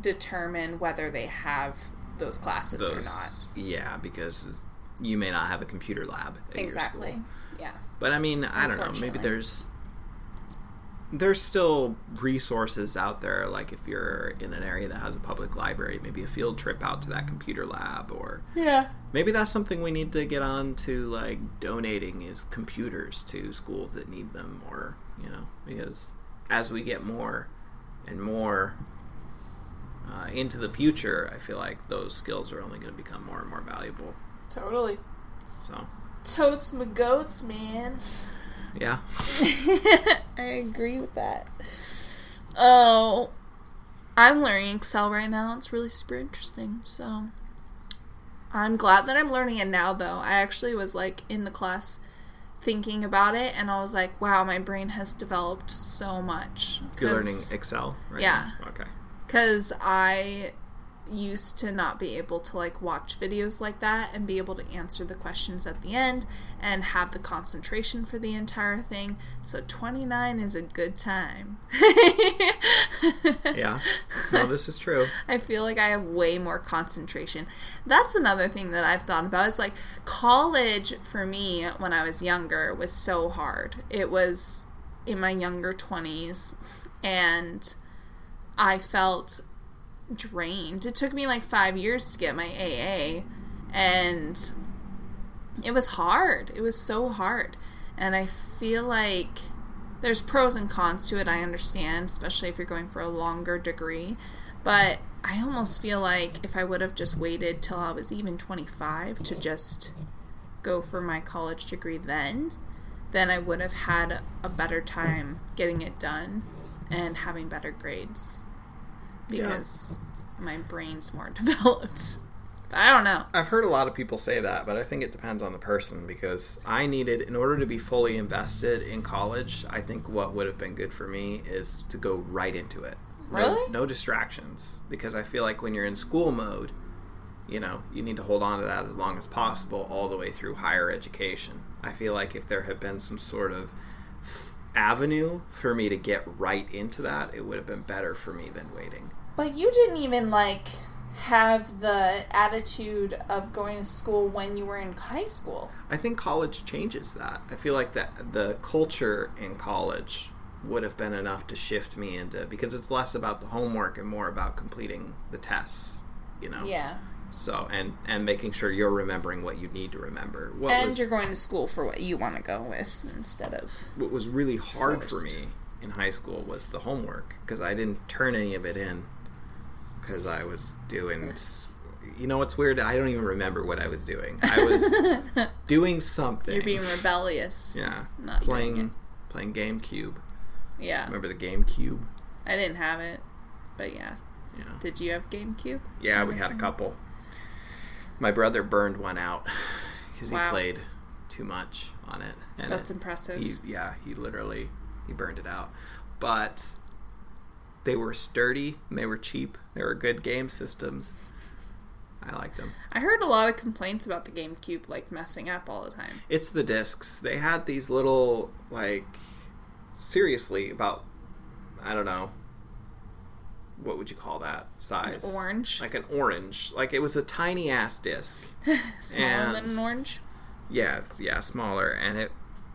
determine whether they have those classes or not. Yeah, because you may not have a computer lab. Exactly. school. Yeah. But I mean, I don't know. Maybe there's there's still resources out there. Like if you're in an area that has a public library, maybe a field trip out to that computer lab, or Yeah. maybe that's something we need to get on to like donating is computers to schools that need them, or you know, because as we get more and more uh, into the future, I feel like those skills are only going to become more and more valuable. Totally. So Totes my goats, man. Yeah, I agree with that. Oh, I'm learning Excel right now. It's really super interesting. So I'm glad that I'm learning it now, though. I actually was like in the class thinking about it, and I was like, wow, my brain has developed so much. you're learning Excel, right? Yeah. now? Okay. Because I used to not be able to like watch videos like that and be able to answer the questions at the end and have the concentration for the entire thing. So 29 is a good time. Yeah. No, this is true. I feel like I have way more concentration. That's another thing that I've thought about. Is like college for me when I was younger was so hard. It was in my younger 20s and I felt drained. It took me like 5 years to get my AA and it was hard. It was so hard. And I feel like there's pros and cons to it, I understand, especially if you're going for a longer degree. But I almost feel like if I would have just waited till I was even 25 to just go for my college degree then, then I would have had a better time getting it done and having better grades because yeah. my brain's more developed. I don't know. I've heard a lot of people say that, but I think it depends on the person because I needed, in order to be fully invested in college, I think what would have been good for me is to go right into it. Really? No, no distractions. Because I feel like when you're in school mode, you know, you need to hold on to that as long as possible all the way through higher education. I feel like if there had been some sort of avenue for me to get right into that, it would have been better for me than waiting. But you didn't even like have the attitude of going to school when you were in high school. I think college changes that. I feel like that the culture in college would have been enough to shift me into because it's less about the homework and more about completing the tests, you know. Yeah. So and and making sure you're remembering what you need to remember. What and was, you're going to school for what you want to go with instead of. What was really hard forced. for me in high school was the homework because I didn't turn any of it in because I was doing. You know what's weird? I don't even remember what I was doing. I was doing something. You're being rebellious. Yeah, not playing playing GameCube. Yeah. Remember the GameCube? I didn't have it, but yeah. Yeah. Did you have GameCube? Yeah, we had a couple. My brother burned one out because wow. he played too much on it. And That's it, impressive. He, yeah, he literally he burned it out. But they were sturdy. They were cheap. They were good game systems. I liked them. I heard a lot of complaints about the GameCube like messing up all the time. It's the discs. They had these little like seriously about I don't know what would you call that size? An orange. Like an orange. Like it was a tiny ass disc. Smaller and, than an orange. Yeah, yeah, smaller, and it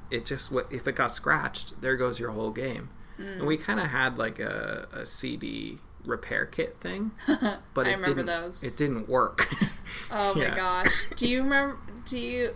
it just what if it got scratched, there goes your whole game. Mm. And we kind of had like a, a CD repair kit thing, but I remember those. It didn't work. oh yeah. my gosh! Do you remember? Do you?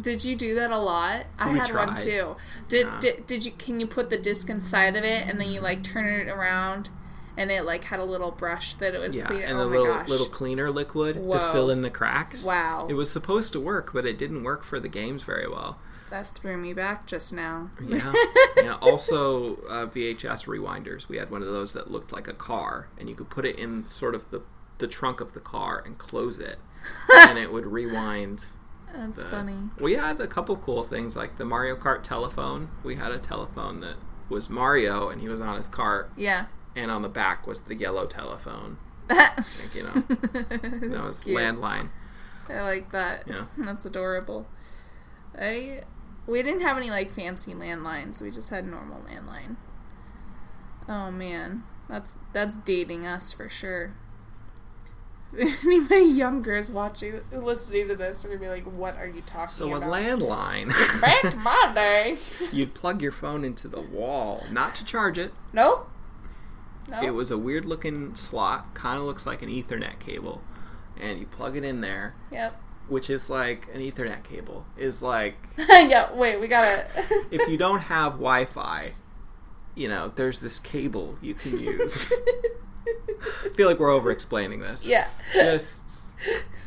Did you do that a lot? I we had tried. one too. Did, yeah. did did you? Can you put the disc inside of it and then you like turn it around? and it like had a little brush that it would yeah, clean. and oh the little gosh. little cleaner liquid Whoa. to fill in the cracks. Wow, it was supposed to work, but it didn't work for the games very well. That threw me back just now. Yeah, yeah. Also, uh, VHS rewinders. We had one of those that looked like a car, and you could put it in sort of the the trunk of the car and close it, and it would rewind. That's the, funny. We had a couple cool things like the Mario Kart telephone. We had a telephone that was Mario, and he was on his cart. Yeah and on the back was the yellow telephone. think, you know, that was cute. landline. I like that. Yeah, that's adorable. I we didn't have any like fancy landlines. We just had normal landline. Oh man, that's that's dating us for sure. Anybody younger is watching, listening to this, are gonna be like, "What are you talking so about?" So a landline. Back my day, you'd plug your phone into the wall, not to charge it. Nope. No. It was a weird looking slot, kind of looks like an Ethernet cable, and you plug it in there. Yep. Which is like an Ethernet cable is like. yeah. Wait, we got it. if you don't have Wi-Fi, you know, there's this cable you can use. I feel like we're over explaining this. Yeah. Just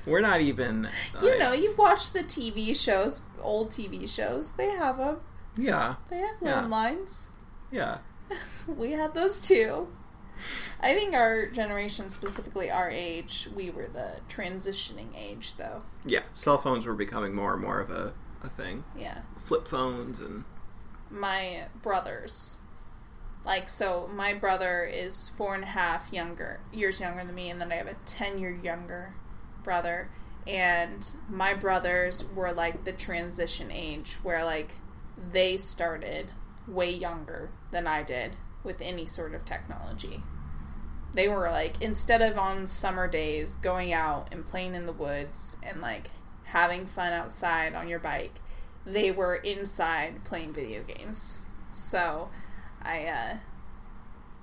we're not even. You know, you've watched the TV shows, old TV shows. They have them. Yeah. They have landlines. Yeah. we had those too. I think our generation, specifically our age, we were the transitioning age, though. Yeah, cell phones were becoming more and more of a, a thing. Yeah. Flip phones and. My brothers. Like, so my brother is four and a half younger, years younger than me, and then I have a 10 year younger brother. And my brothers were like the transition age where, like, they started way younger than I did with any sort of technology. They were like, instead of on summer days going out and playing in the woods and like having fun outside on your bike, they were inside playing video games. So I, uh,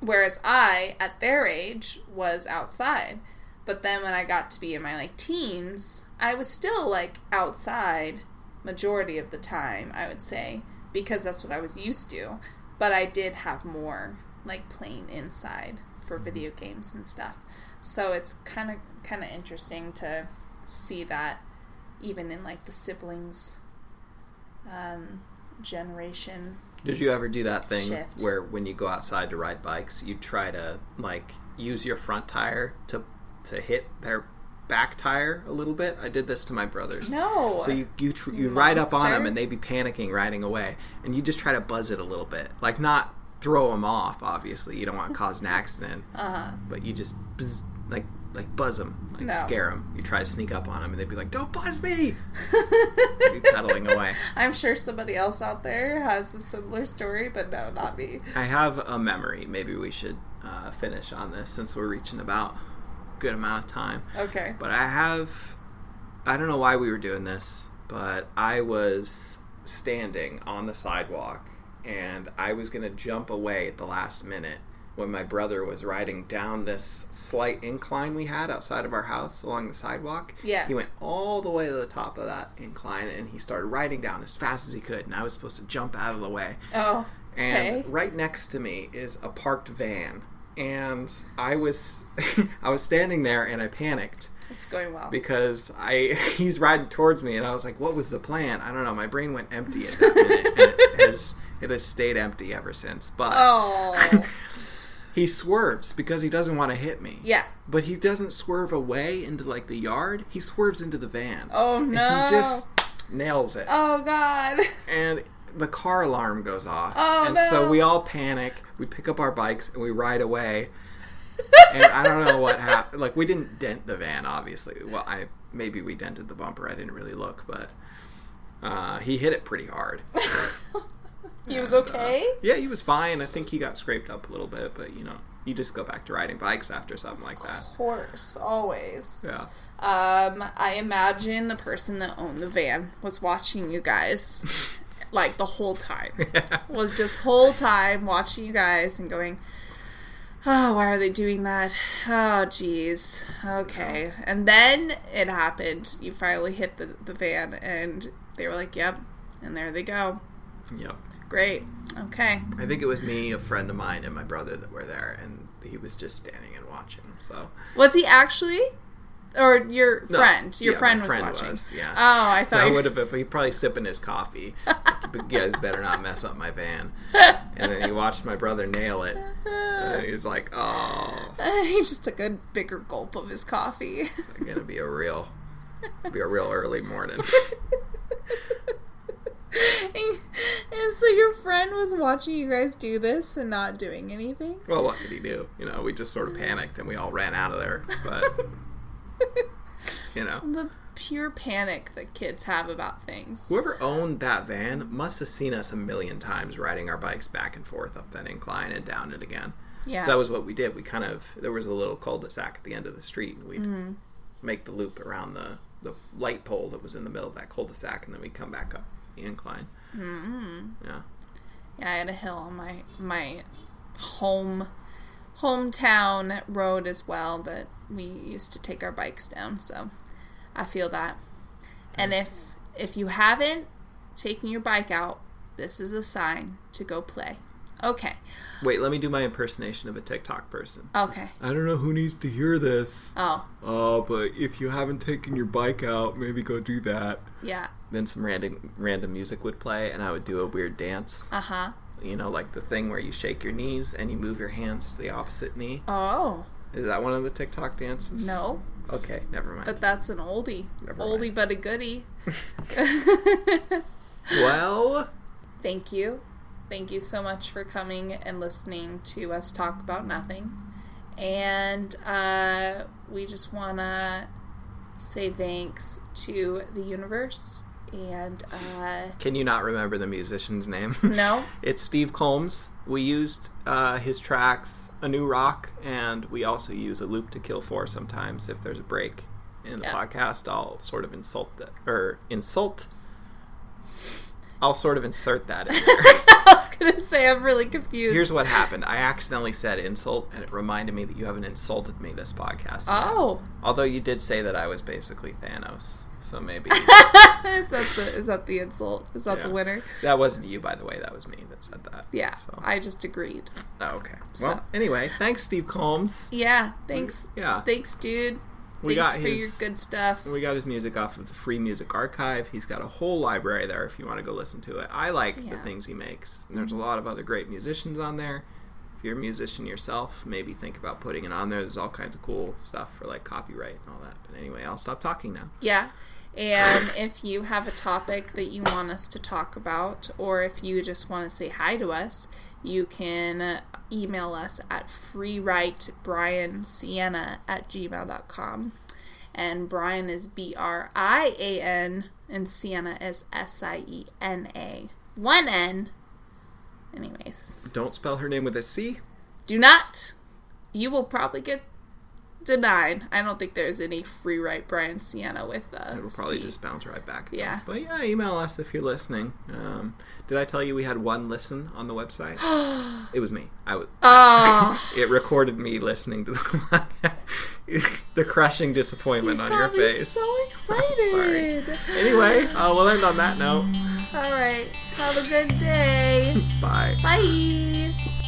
whereas I, at their age, was outside. But then when I got to be in my like teens, I was still like outside majority of the time, I would say, because that's what I was used to. But I did have more like playing inside for video games and stuff. So it's kind of kind of interesting to see that even in like the siblings um, generation. Did you ever do that thing Shift. where when you go outside to ride bikes, you try to like use your front tire to to hit their back tire a little bit? I did this to my brothers. No. So you you, tr- you ride up on them and they be panicking riding away, and you just try to buzz it a little bit, like not throw them off. Obviously, you don't want to cause an accident, uh huh. but you just bzz, like like buzz them, like No. scare them. You try to sneak up on them, and they'd be like, "Don't buzz me!" Be pedaling away. I'm sure somebody else out there has a similar story, but no, not me. I have a memory. Maybe we should uh, finish on this since we're reaching about good amount of time. Okay. But I have. I don't know why we were doing this, but I was standing on the sidewalk and I was going to jump away at the last minute when my brother was riding down this slight incline we had outside of our house along the sidewalk. Yeah. He went all the way to the top of that incline and he started riding down as fast as he could, and I was supposed to jump out of the way. Oh. Okay. And right next to me is a parked van. And I was I was standing there and I panicked It's going well. because I he's riding towards me and I was like, what was the plan? I don't know. My brain went empty at that minute. and it has it has stayed empty ever since. But Oh. he swerves because he doesn't want to hit me. yeah. But he doesn't swerve away into like the yard. He swerves into the van. Oh And no. He just nails it. Oh god. and the car alarm goes off. Oh, and no. so we all panic. We pick up our bikes and we ride away. and I don't know what happened. Like we didn't dent the van, obviously. Well, I maybe we dented the bumper. I didn't really look, but uh, he hit it pretty hard. he was And, uh, okay. yeah, he was fine. I think he got scraped up a little bit, but you know, you just go back to riding bikes after something like that. Of course, always. Yeah. Um, I imagine the person that owned the van was watching you guys like the whole time. Was just whole time watching you guys and going, Oh, why are they doing that? Oh jeez. Okay. And then it happened. You finally hit the, the van and they were like, Yep. And there they go. yep. Great. Okay. I think it was me, a friend of mine, and my brother that were there, and he was just standing and watching. So Was he actually? Or your No. friend? Your Yeah, friend was friend watching. was, yeah. Oh, I thought you would have been. He probably sipping his coffee. you guys better not mess up my van. And then he watched my brother nail it, and he was like, "Oh, he just took a bigger gulp of his coffee. it's gonna be a real, be a real early morning." and, and so your friend was watching you guys do this and not doing anything? well, what could he do? You know, we just sort of panicked and we all ran out of there. But you know, The pure panic that kids have about things. whoever owned that van must have seen us a million times riding our bikes back and forth up that incline and down it again. Yeah. So that was what we did. We kind of there was a little cul-de-sac at the end of the street, and we'd Mm-hmm. make the loop around the the light pole that was in the middle of that cul-de-sac, and then we'd come back up the incline. mm-hmm. Yeah, Yeah, I had a hill on my my home hometown road as well that we used to take our bikes down. So I feel that. And if if you haven't taken your bike out, this is a sign to go play. Okay. wait, let me do my impersonation of a TikTok person. Okay. I don't know who needs to hear this. Oh, Oh, but if you haven't taken your bike out, maybe go do that. yeah. Then some random random music would play, and I would do a weird dance. Uh huh. You know, like the thing where you shake your knees and you move your hands to the opposite knee. Oh, Is that one of the TikTok dances? no. Okay, never mind. But that's an oldie. Never oldie but a goodie. well, Thank you. Thank you so much for coming and listening to us talk about nothing. And uh, we just want to say thanks to the universe. And uh, can you not remember the musician's name? no, it's Steve Combs. We used uh, his tracks, A New Rock, and we also use a loop to kill for sometimes if there's a break in the Yeah. podcast. I'll sort of insult that or insult I'll sort of insert that in there. I was gonna say I'm really confused. Here's what happened. I accidentally said insult, and it reminded me that you haven't insulted me this podcast. yet. Oh, Although you did say that I was basically Thanos, so maybe is that the is that the insult? Is that the winner? that wasn't you, by the way. That was me that said that. Yeah, So. I just agreed. Oh, okay. So- Well, anyway, thanks, Steve Combs. Yeah, thanks, Yeah, thanks, dude. we thanks got for his, your good stuff. We got his music off of the Free Music Archive. He's got a whole library there if you want to go listen to it. I like the Yeah. Mm-hmm. things he makes. And there's a lot of other great musicians on there. If you're a musician yourself, maybe think about putting it on there. There's all kinds of cool stuff for like copyright and all that. But anyway, I'll stop talking now. Yeah. And if you have a topic that you want us to talk about, or if you just want to say hi to us, you can email us at freewritebriansiena at gmail.com. And Brian is B R I A N, and Siena is S I E N A. One N. Anyways, Don't spell her name with a C. do not. You will probably get denied. I don't think there's any free write Brian Siena with uh, It'll probably C. just bounce right back. Yeah. But yeah, email us if you're listening. Um, did I tell you we had one listen on the website? it was me. I was. Oh, It recorded me listening to the the crushing disappointment you on your face. so excited. Anyway, uh, we'll end on that note. All right. Have a good day. Bye. Bye.